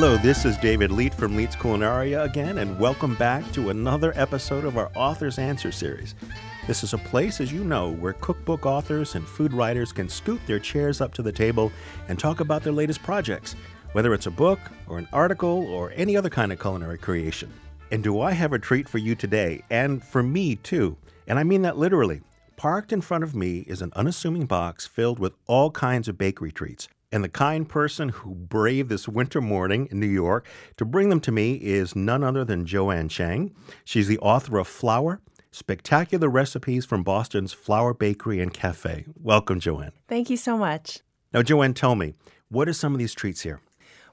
Hello, this is David Leite from Leite's Culinaria again, and welcome back to another episode of our Author's Answer series. This is a place, as you know, where cookbook authors and food writers can scoot their chairs up to the table and talk about their latest projects, whether it's a book or an article or any other kind of culinary creation. And do I have a treat for you today, and for me too? And I mean that literally. Parked in front of me is an unassuming box filled with all kinds of bakery treats. And the kind person who braved this winter morning in New York to bring them to me is none other than Joanne Chang. She's the author of Flour Spectacular Recipes from Boston's Flour Bakery and Cafe. Welcome, Joanne. Thank you so much. Now, Joanne, tell me, what are some of these treats here?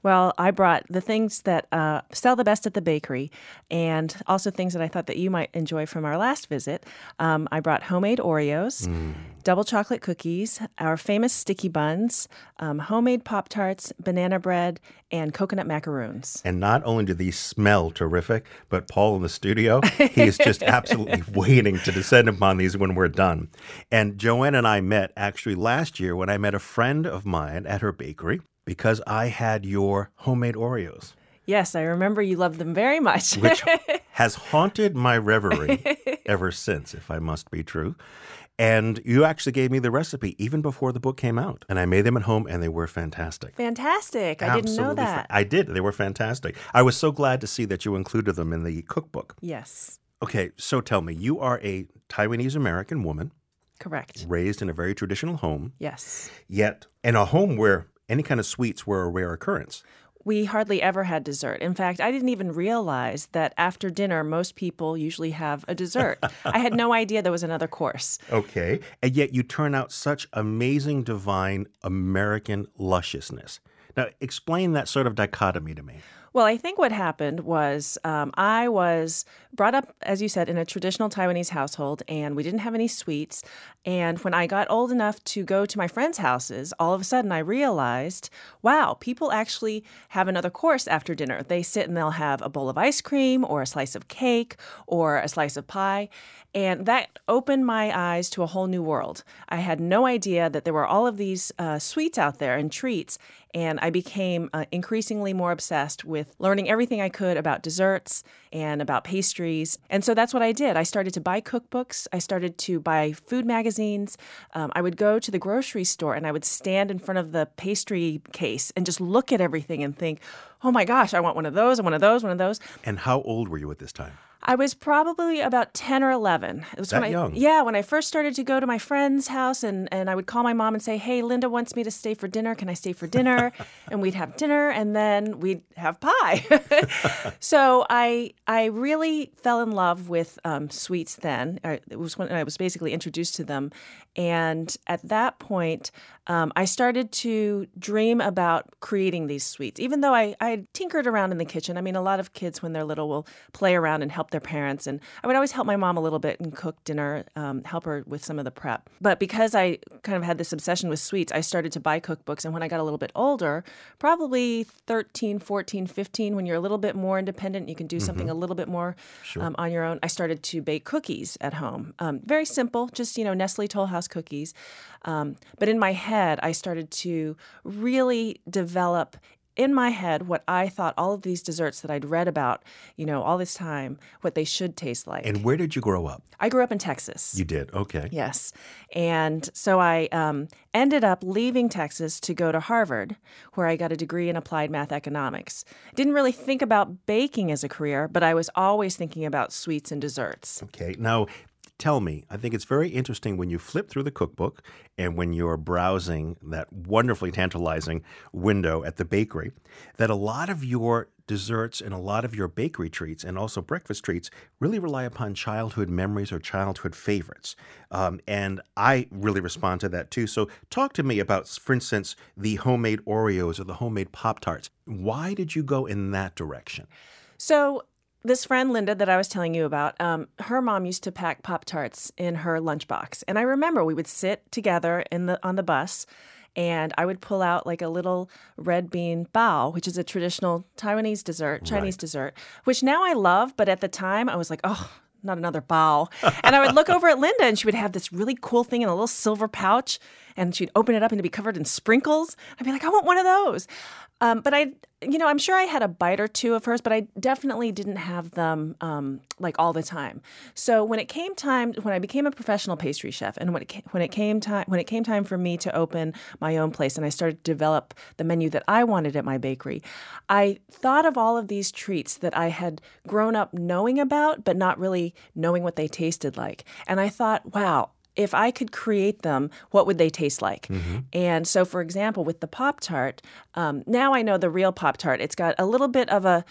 Well, I brought the things that uh, sell the best at the bakery and also things that I thought that you might enjoy from our last visit. Um, I brought homemade Oreos, mm. double chocolate cookies, our famous sticky buns, um, homemade Pop Tarts, banana bread, and coconut macaroons. And not only do these smell terrific, but Paul in the studio, he is just absolutely waiting to descend upon these when we're done. And Joanne and I met actually last year when I met a friend of mine at her bakery because I had your homemade Oreos. Yes, I remember you loved them very much. which has haunted my reverie ever since, if I must be true. And you actually gave me the recipe even before the book came out. And I made them at home and they were fantastic. Fantastic. I Absolutely didn't know that. Fa- I did. They were fantastic. I was so glad to see that you included them in the cookbook. Yes. Okay, so tell me, you are a Taiwanese American woman. Correct. Raised in a very traditional home. Yes. Yet in a home where any kind of sweets were a rare occurrence. We hardly ever had dessert. In fact, I didn't even realize that after dinner, most people usually have a dessert. I had no idea there was another course. Okay. And yet you turn out such amazing, divine American lusciousness. Now, explain that sort of dichotomy to me. Well, I think what happened was um, I was brought up, as you said, in a traditional Taiwanese household, and we didn't have any sweets. And when I got old enough to go to my friends' houses, all of a sudden I realized, wow, people actually have another course after dinner. They sit and they'll have a bowl of ice cream, or a slice of cake, or a slice of pie. And that opened my eyes to a whole new world. I had no idea that there were all of these uh, sweets out there and treats. And I became uh, increasingly more obsessed with learning everything I could about desserts and about pastries. And so that's what I did. I started to buy cookbooks, I started to buy food magazines. Um, I would go to the grocery store and I would stand in front of the pastry case and just look at everything and think, oh my gosh, I want one of those, I want one of those, one of those. And how old were you at this time? I was probably about 10 or 11. It was that when I, young? Yeah, when I first started to go to my friend's house and, and I would call my mom and say, hey, Linda wants me to stay for dinner. Can I stay for dinner? and we'd have dinner and then we'd have pie. so I, I really fell in love with um, sweets then. It was when I was basically introduced to them. And at that point, um, I started to dream about creating these sweets, even though I, I tinkered around in the kitchen. I mean, a lot of kids, when they're little, will play around and help their parents. And I would always help my mom a little bit and cook dinner, um, help her with some of the prep. But because I kind of had this obsession with sweets, I started to buy cookbooks. And when I got a little bit older, probably 13, 14, 15, when you're a little bit more independent, you can do mm-hmm. something a little bit more sure. um, on your own, I started to bake cookies at home. Um, very simple, just, you know, Nestle Toll House cookies. Um, but in my head, I started to really develop in my head what I thought all of these desserts that I'd read about, you know, all this time, what they should taste like. And where did you grow up? I grew up in Texas. You did, okay. Yes. And so I um, ended up leaving Texas to go to Harvard, where I got a degree in applied math economics. Didn't really think about baking as a career, but I was always thinking about sweets and desserts. Okay. Now, Tell me, I think it's very interesting when you flip through the cookbook and when you're browsing that wonderfully tantalizing window at the bakery, that a lot of your desserts and a lot of your bakery treats and also breakfast treats really rely upon childhood memories or childhood favorites. Um, and I really respond to that too. So, talk to me about, for instance, the homemade Oreos or the homemade Pop Tarts. Why did you go in that direction? So, this friend Linda that I was telling you about, um, her mom used to pack Pop Tarts in her lunchbox, and I remember we would sit together in the on the bus, and I would pull out like a little red bean bao, which is a traditional Taiwanese dessert, Chinese right. dessert, which now I love, but at the time I was like, oh, not another bao. and I would look over at Linda, and she would have this really cool thing in a little silver pouch. And she'd open it up and it'd be covered in sprinkles. I'd be like, I want one of those. Um, but I, you know, I'm sure I had a bite or two of hers, but I definitely didn't have them um, like all the time. So when it came time, when I became a professional pastry chef, and when it came, when it came time when it came time for me to open my own place, and I started to develop the menu that I wanted at my bakery, I thought of all of these treats that I had grown up knowing about, but not really knowing what they tasted like. And I thought, wow, if I could create them, what would they taste like? Mm-hmm. And so, for example, with the Pop Tart, um, now I know the real Pop Tart. It's got a little bit of a,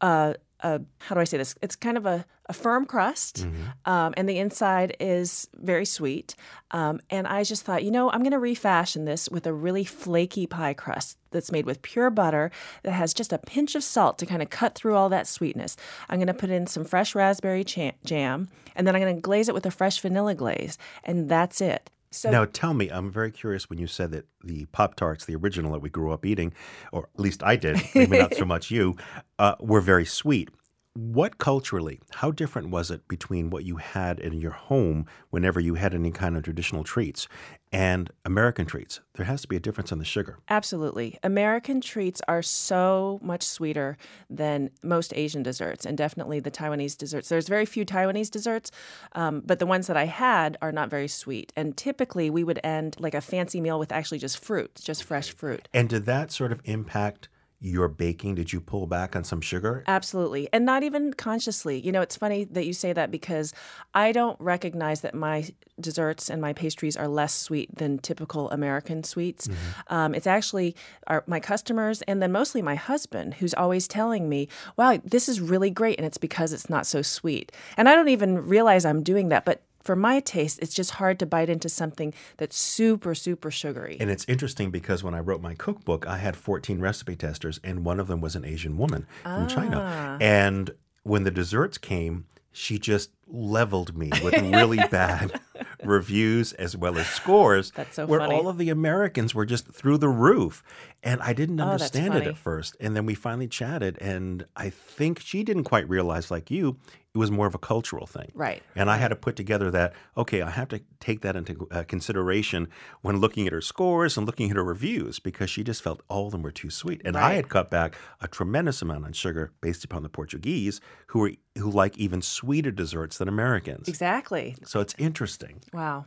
a, a, how do I say this? It's kind of a, a firm crust, mm-hmm. um, and the inside is very sweet. Um, and I just thought, you know, I'm going to refashion this with a really flaky pie crust that's made with pure butter that has just a pinch of salt to kind of cut through all that sweetness. I'm going to put in some fresh raspberry jam, and then I'm going to glaze it with a fresh vanilla glaze, and that's it. So now tell me, I'm very curious when you said that the Pop Tarts, the original that we grew up eating, or at least I did, maybe not so much you, uh, were very sweet. What culturally, how different was it between what you had in your home whenever you had any kind of traditional treats and American treats? There has to be a difference in the sugar. Absolutely. American treats are so much sweeter than most Asian desserts and definitely the Taiwanese desserts. There's very few Taiwanese desserts, um, but the ones that I had are not very sweet. And typically we would end like a fancy meal with actually just fruit, just fresh fruit. And did that sort of impact? Your baking? Did you pull back on some sugar? Absolutely. And not even consciously. You know, it's funny that you say that because I don't recognize that my desserts and my pastries are less sweet than typical American sweets. Mm-hmm. Um, it's actually our, my customers and then mostly my husband who's always telling me, wow, this is really great. And it's because it's not so sweet. And I don't even realize I'm doing that. But for my taste, it's just hard to bite into something that's super, super sugary. And it's interesting because when I wrote my cookbook, I had 14 recipe testers, and one of them was an Asian woman from ah. China. And when the desserts came, she just leveled me with really bad reviews as well as scores. That's so funny where funny. all of the Americans were just through the roof. And I didn't oh, understand it at first. And then we finally chatted, and I think she didn't quite realize, like you, it was more of a cultural thing. Right. And I had to put together that, okay, I have to take that into uh, consideration when looking at her scores and looking at her reviews because she just felt all of them were too sweet. And right. I had cut back a tremendous amount on sugar based upon the Portuguese who are who like even sweeter desserts than Americans. Exactly. So it's interesting. Wow.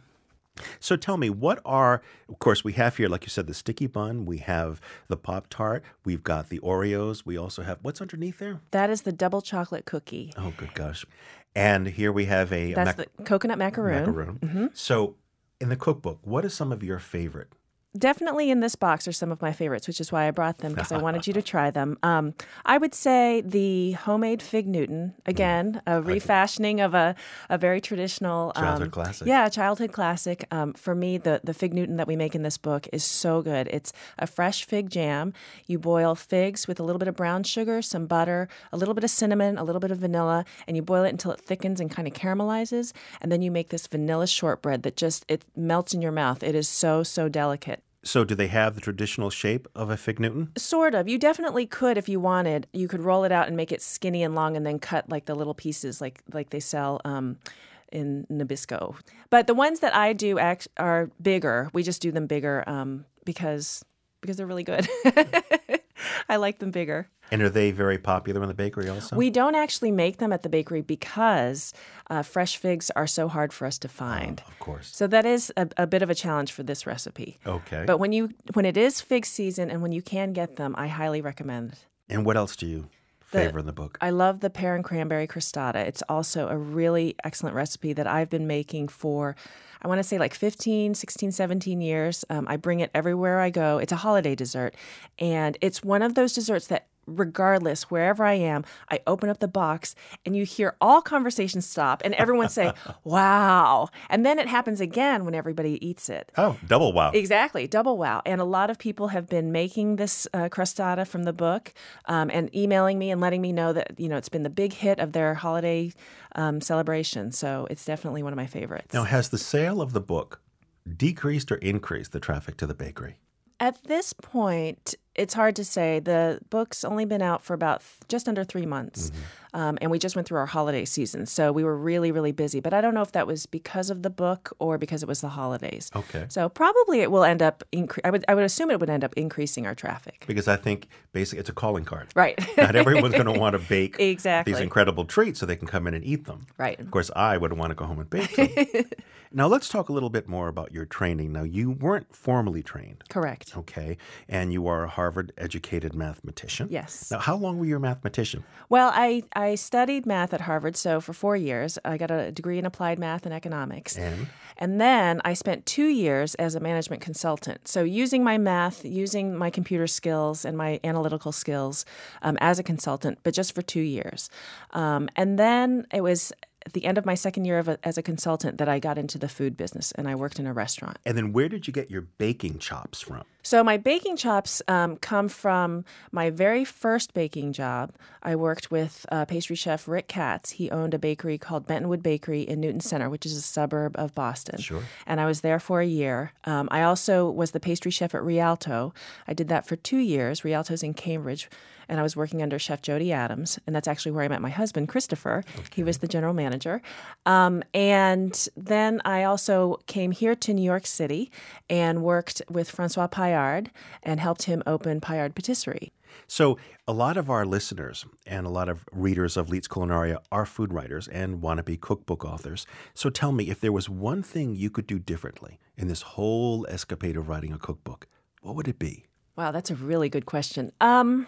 So tell me, what are, of course, we have here, like you said, the sticky bun, we have the Pop Tart, we've got the Oreos, we also have, what's underneath there? That is the double chocolate cookie. Oh, good gosh. And here we have a. That's mac- the coconut macaroon. Macaroon. Mm-hmm. So in the cookbook, what is some of your favorite definitely in this box are some of my favorites, which is why I brought them because I wanted you to try them. Um, I would say the homemade fig Newton again, a refashioning of a, a very traditional um, childhood classic. Yeah, childhood classic. Um, for me, the the fig Newton that we make in this book is so good. It's a fresh fig jam. You boil figs with a little bit of brown sugar, some butter, a little bit of cinnamon, a little bit of vanilla, and you boil it until it thickens and kind of caramelizes, and then you make this vanilla shortbread that just it melts in your mouth. It is so so delicate. So, do they have the traditional shape of a fig Newton? Sort of. You definitely could if you wanted. You could roll it out and make it skinny and long, and then cut like the little pieces, like like they sell. Um, in Nabisco, but the ones that I do act are bigger. We just do them bigger um, because because they're really good. I like them bigger. And are they very popular in the bakery also? We don't actually make them at the bakery because uh, fresh figs are so hard for us to find. Oh, of course. So that is a, a, bit of a challenge for this recipe. Okay. But when you when it is fig season and when you can get them, I highly recommend. And what else do you favor in the book? I love the pear and cranberry crostata. It's also a really excellent recipe that I've been making for I want to say like 15, 16, 17 years. Um, I bring it everywhere I go. It's a holiday dessert. And it's one of those desserts that regardless, wherever I am, I open up the box and you hear all conversations stop and everyone say, wow. And then it happens again when everybody eats it. Oh, double wow. Exactly, double wow. And a lot of people have been making this uh, crostata from the book um, and emailing me and letting me know that, you know, it's been the big hit of their holiday um, celebration. So it's definitely one of my favorites. Now, has the sale of the book decreased or increased the traffic to the bakery? At this point, it's hard to say. The book's only been out for about th- just under three months. Mm-hmm. Um, and we just went through our holiday season, so we were really really busy. But I don't know if that was because of the book or because it was the holidays. Okay. So probably it will end up. Incre- I would I would assume it would end up increasing our traffic. Because I think basically it's a calling card. Right. Not everyone's going to want to bake Exactly. these incredible treats so they can come in and eat them. Right. Of course, I would want to go home and bake them. now, let's talk a little bit more about your training. Now, you weren't formally trained, Correct. okay? And you are a Harvard educated mathematician. Yes. Now, how long were you a mathematician? Well, I, I studied math at Harvard, so for four years, I got a degree in applied math and economics. And? And then I spent two years as a management consultant. So, using my math, using my computer skills and my analytical skills um, as a consultant, but just for two years. Um, and then it was at the end of my second year of a, as a consultant that I got into the food business and I worked in a restaurant. And then where did you get your baking chops from? So my baking chops um, come from my very first baking job. I worked with uh, pastry chef Rick Katz. He owned a bakery called Bentonwood Bakery in Newton Center, which is a suburb of Boston. Sure. And I was there for a year. Um, I also was the pastry chef at Rialto. I did that for two years. Rialto's in Cambridge. And I was working under Chef Jody Adams, and that's actually where I met my husband, Christopher. He was the general manager. Um, and then I also came here to New York City and worked with Francois Payard and helped him open Payard Patisserie. So, a lot of our listeners and a lot of readers of Leite's Culinaria are food writers and want to be cookbook authors. So, tell me if there was one thing you could do differently in this whole escapade of writing a cookbook, what would it be? Wow, that's a really good question. Um,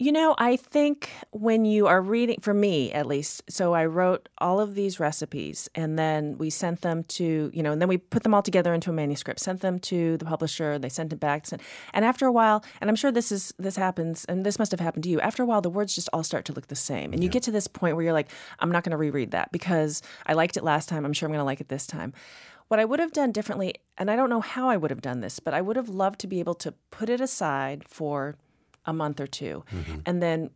you know, I think when you are reading, for me at least, so I wrote all of these recipes and then we sent them to, you know, and then we put them all together into a manuscript, sent them to the publisher, they sent it back. Sent, and after a while, and I'm sure this is this happens, and this must have happened to you, after a while the words just all start to look the same. And you get to this point where you're like, I'm not going to reread that because I liked it last time, I'm sure I'm going to like it this time. What I would have done differently, and I don't know how I would have done this, but I would have loved to be able to put it aside for a month or 2 and then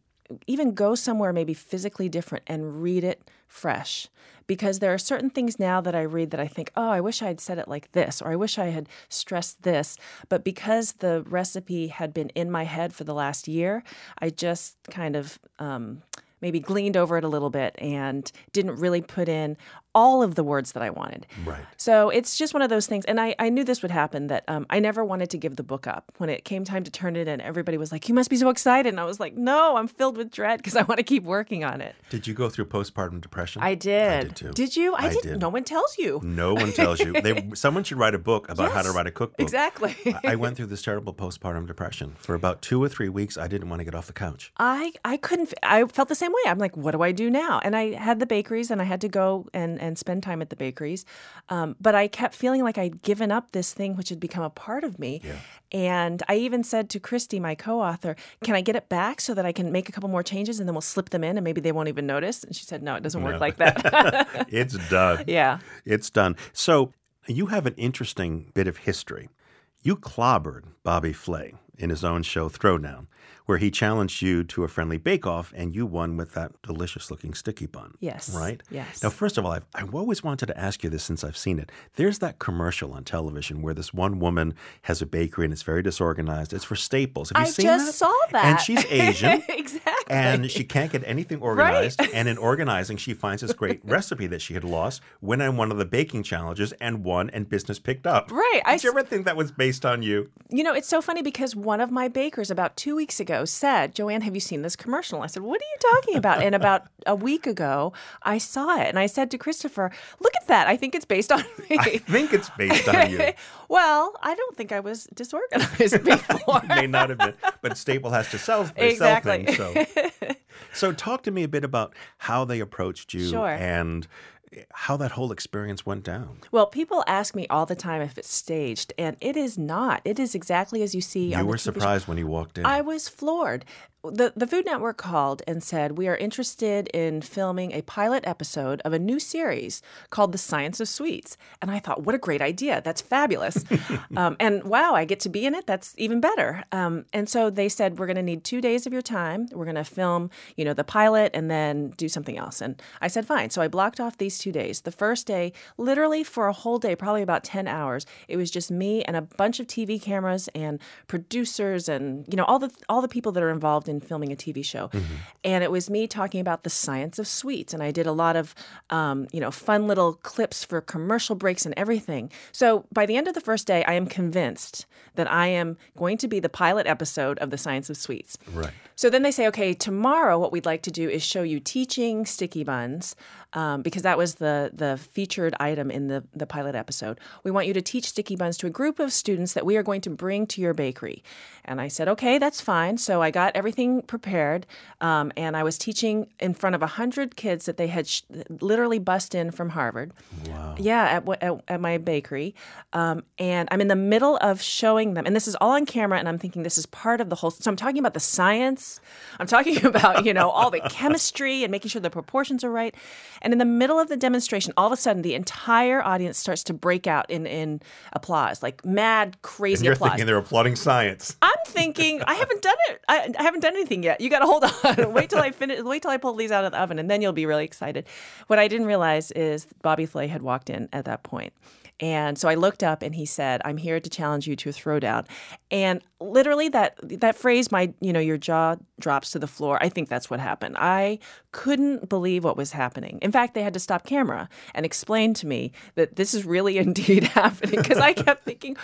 even go somewhere maybe physically different and read it fresh. Because there are certain things now that I read that I think, oh, I wish I had said it like this, or I wish I had stressed this. But because the recipe had been in my head for the last year, I just kind of um, maybe gleaned over it a little bit and didn't really put in all of the words that I wanted. Right. So it's just one of those things. And I, I knew this would happen that um, I never wanted to give the book up. When it came time to turn it in, everybody was like, You must be so excited. And I was like, No, I'm filled with dread because I want to keep working on it. Did you go through postpartum depression? I did. did too. Did you? I, I didn't. did. No one tells you. No one tells you. They, someone should write a book about how to write a cookbook. Exactly. I went through this terrible postpartum depression. For about two or three weeks, I didn't want to get off the couch. I, I couldn't, I felt the same way. I'm like, what do I do now? And I had the bakeries and I had to go and, and spend time at the bakeries. Um, but I kept feeling like I'd given up this thing which had become a part of me. And I even said to Christie, my co author, can I get it back so that I can make a couple more changes and then we'll slip them in and maybe they won't even notice? And she said, no, it doesn't work No. like that. It's done. yeah. It's done. So you have an interesting bit of history. You clobbered Bobby Flay in his own show Throwdown, where he challenged you to a friendly bake-off, and you won with that delicious-looking sticky bun. Yes. Right. Yes. Now, first of all, I've, I've always wanted to ask you this since I've seen it. There's that commercial on television where this one woman has a bakery and it's very disorganized. It's for Staples. Have you I seen just saw that. And she's Asian. exactly. And she can't get anything organized. Right? And in organizing, she finds this great recipe that she had lost, went on one of the baking challenges and won, and business picked up. Right. I Did you ever think that was based on you? You know, it's so funny because one of my bakers about two weeks ago said, Joanne, have you seen this commercial? I said, What are you talking about? and about a week ago, I saw it and I said to Christopher, Look at that. I think it's based on me. I think it's based on you. well, I don't think I was disorganized before. May not have been, but Staple has to sell, Exactly. sell things. So. so, talk to me a bit about how they approached you Sure. and how that whole experience went down. well, people ask me all the time if it's staged, and it is not. It is exactly as you see You on the were TV show. surprised when you walked in. I was floored. The, the Food Network called and said, We are interested in filming a pilot episode of a new series called The Science of Sweets. And I thought, What a great idea. That's fabulous. um, and wow, I get to be in it. That's even better. Um, and so they said, We're going to need two days of your time. We're going to film, you know, the pilot and then do something else. And I said, Fine. So I blocked off these two days. The first day, literally for a whole day, probably about 10 hours, it was just me and a bunch of TV cameras and producers and, you know, all the all the people that are involved in Boston filming a TV show, and it was me talking about the science of sweets, and I did a lot of um, you know fun little clips for commercial breaks and everything. So by the end of the first day, I am convinced that I am going to be the pilot episode of the science of sweets. Right. So then they say, okay, tomorrow what we'd like to do is show you teaching sticky buns, um, because that was the the featured item in the the pilot episode. We want you to teach sticky buns to a group of students that we are going to bring to your bakery. And I said, okay, that's fine. So I got everything prepared, um, and I was teaching in front of hundred kids that they had sh- literally bussed in from Harvard. Wow. Yeah, at, at, at my bakery. Um, and I'm in the middle of showing them, and this is all on camera, and I'm thinking this is part of the whole. So I'm talking about the science. I'm talking about, you know, all the chemistry and making sure the proportions are right. And in the middle of the demonstration, all of a sudden, the entire audience starts to break out in, in applause, like mad, crazy And you're applause. thinking they're applauding science. I'm thinking I haven't done it. I, I haven't done anything yet. You got to hold on. wait till I finish. Wait till I pull these out of the oven, and then you'll be really excited. What I didn't realize is Bobby Flay had walked in at that point. And so I looked up and he said, "I'm here to challenge you to a throwdown." And literally that that phrase my you know your jaw drops to the floor. I think that's what happened. I couldn't believe what was happening. In fact, they had to stop camera and explain to me that this is really indeed happening because I kept thinking,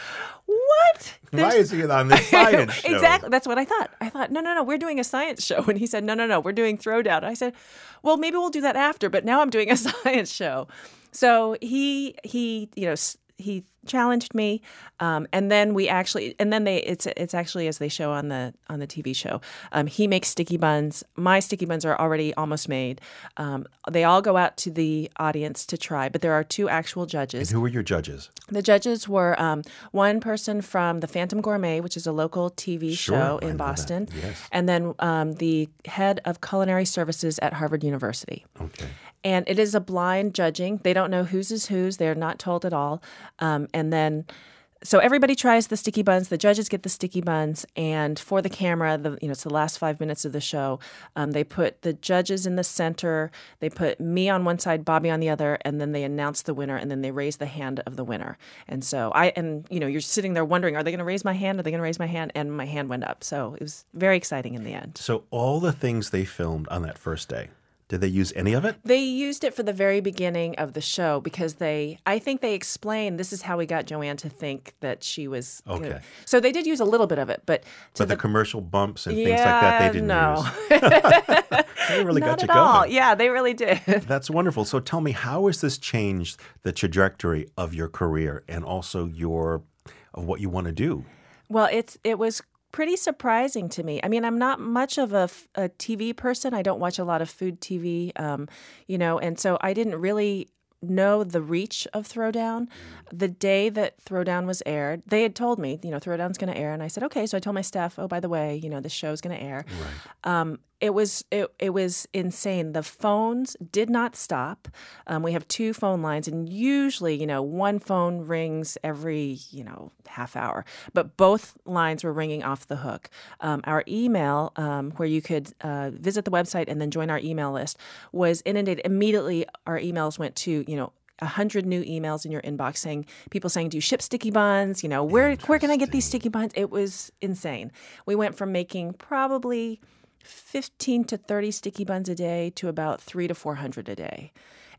"What? Why is he on this science show? exactly. That's what I thought. I thought, no, no, no, we're doing a science show. And he said, no, no, no, we're doing Throwdown. I said, well, maybe we'll do that after, but now I'm doing a science show. So he, he, you know, he challenged me, um, and then we actually, and then they, it's it's actually as they show on the on the TV show. Um, he makes sticky buns. My sticky buns are already almost made. Um, they all go out to the audience to try, but there are two actual judges. And who were your judges? The judges were um, one person from the Phantom Gourmet, which is a local TV Sure, show in that. Boston, Yes. and then um, the head of culinary services at Harvard University. Okay. And it is a blind judging. They don't know whose is whose. They're not told at all. And then, so everybody tries the sticky buns. The judges get the sticky buns, and for the camera, the you know it's the last five minutes of the show. Um, they put the judges in the center. They put me on one side, Bobby on the other, and then they announce the winner, and then they raise the hand of the winner. And so I and you know you're sitting there wondering, are they going to raise my hand? Are they going to raise my hand? And my hand went up. So it was very exciting in the end. So all the things they filmed on that first day, did they use any of it? They used it for the very beginning of the show because they, I think they explained this is how we got Joanne to think that she was. you know- Okay. So they did use a little bit of it, but But the, the, commercial bumps and things yeah, like that, they didn't no, use. They really not got you at all. going. Yeah, they really did. That's wonderful. So tell me, how has this changed the trajectory of your career and also your of what you want to do? Well, it's it was pretty surprising to me. I mean, I'm not much of a, a TV person. I don't watch a lot of food TV, um, you know, and so I didn't really know the reach of Throwdown. The day that Throwdown was aired, they had told me, you know, Throwdown's going to air, and I said, okay. So I told my staff, oh, by the way, you know, the show's going to air. Um, it was it, it was insane. The phones did not stop. Um, we have two phone lines, and usually, you know, one phone rings every you know half hour, but both lines were ringing off the hook. Um, our email, um, where you could uh, visit the website and then join our email list, was inundated immediately. Our emails went to you know a hundred new emails in your inbox saying people saying, "Do you ship sticky buns? You know, where where can I get these sticky buns?" It was insane. We went from making probably fifteen to thirty sticky buns a day to about three to four hundred a day,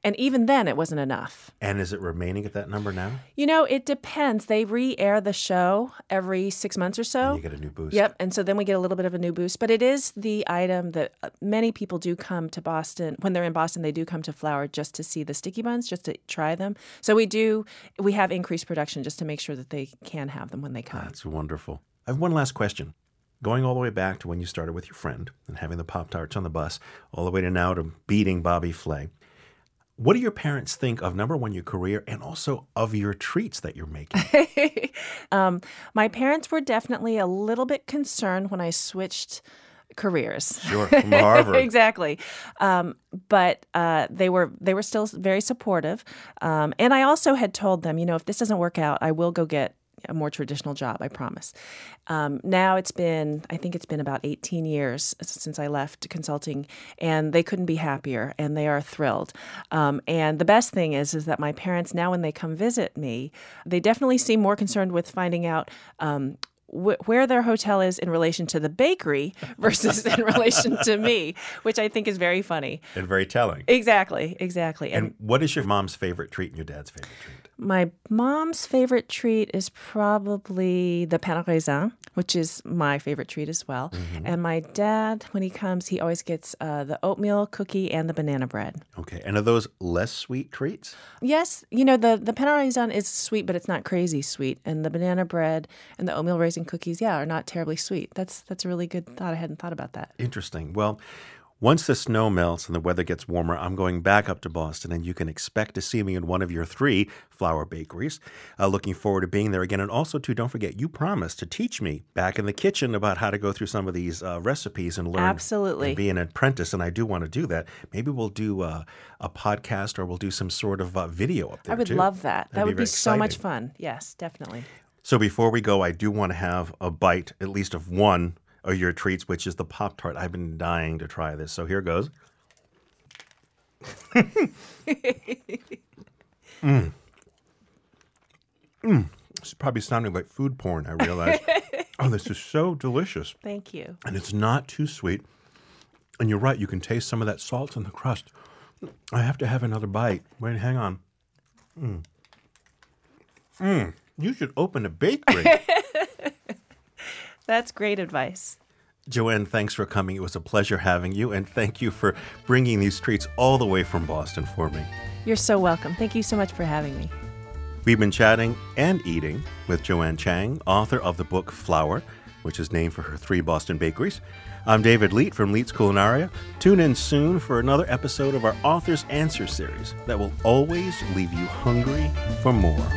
and even then, it wasn't enough. And is it remaining at that number now? You know, it depends. They re-air the show every six months or so. You get a new boost. Yep, and so then we get a little bit of a new boost, but it is the item that uh, many people do come to Boston when they're in Boston. They do come to Flour just to see the sticky buns, just to try them. So we do we have increased production just to make sure that they can have them when they come. That's wonderful. I have one last question. Going all the way back to when you started with your friend and having the Pop Tarts on the bus, all the way to now to beating Bobby Flay. What do your parents think of number one, your career, and also of your treats that you're making? um, my parents were definitely a little bit concerned when I switched careers. Sure, from Harvard. exactly. Um, but uh, they were they were still very supportive, um, and I also had told them, you know, if this doesn't work out, I will go get a more traditional job. I promise. Um, now it's been, I think it's been about 18 years since I left consulting, and they couldn't be happier, and they are thrilled. Um, and the best thing is, is that my parents now, when they come visit me, they definitely seem more concerned with finding out. Um, where their hotel is in relation to the bakery versus in relation to me, which I think is very funny. And very telling. Exactly, exactly. And what is your mom's favorite treat and your dad's favorite treat? My mom's favorite treat is probably the pain au raisin, which is my favorite treat as well. Mm-hmm. And my dad, when he comes, he always gets uh, the oatmeal cookie and the banana bread. Okay. And are those less sweet treats? Yes, you know the the pain au raisin is sweet, but it's not crazy sweet. And the banana bread and the oatmeal raisin cookies, yeah, are not terribly sweet. That's that's a really good thought. I hadn't thought about that. Interesting. Well, once the snow melts and the weather gets warmer, I'm going back up to Boston, and you can expect to see me in one of your three flour bakeries. Uh, looking forward to being there again. And also, too, don't forget, you promised to teach me back in the kitchen about how to go through some of these uh, recipes and learn. Absolutely. And be an apprentice, and I do want to do that. Maybe we'll do uh, a podcast or we'll do some sort of uh, video up there. I would too. love that. That'd that would be, very so much fun. Yes, definitely. So before we go, I do want to have a bite, at least of one of your treats, which is the Pop Tart. I've been dying to try this. So here goes. mm. Mm. This is probably sounding like food porn, I realize. oh, this is so delicious. Thank you. And it's not too sweet. And you're right, you can taste some of that salt in the crust. I have to have another bite. Wait, hang on. Mm. Mm. You should open a bakery. That's great advice. Joanne, thanks for coming. It was a pleasure having you, and thank you for bringing these treats all the way from Boston for me. You're so welcome. Thank you so much for having me. We've been chatting and eating with Joanne Chang, author of the book Flour, which is named for her three Boston bakeries. I'm David Leite from Leite's Culinaria. Tune in soon for another episode of our Author's Answer series that will always leave you hungry for more.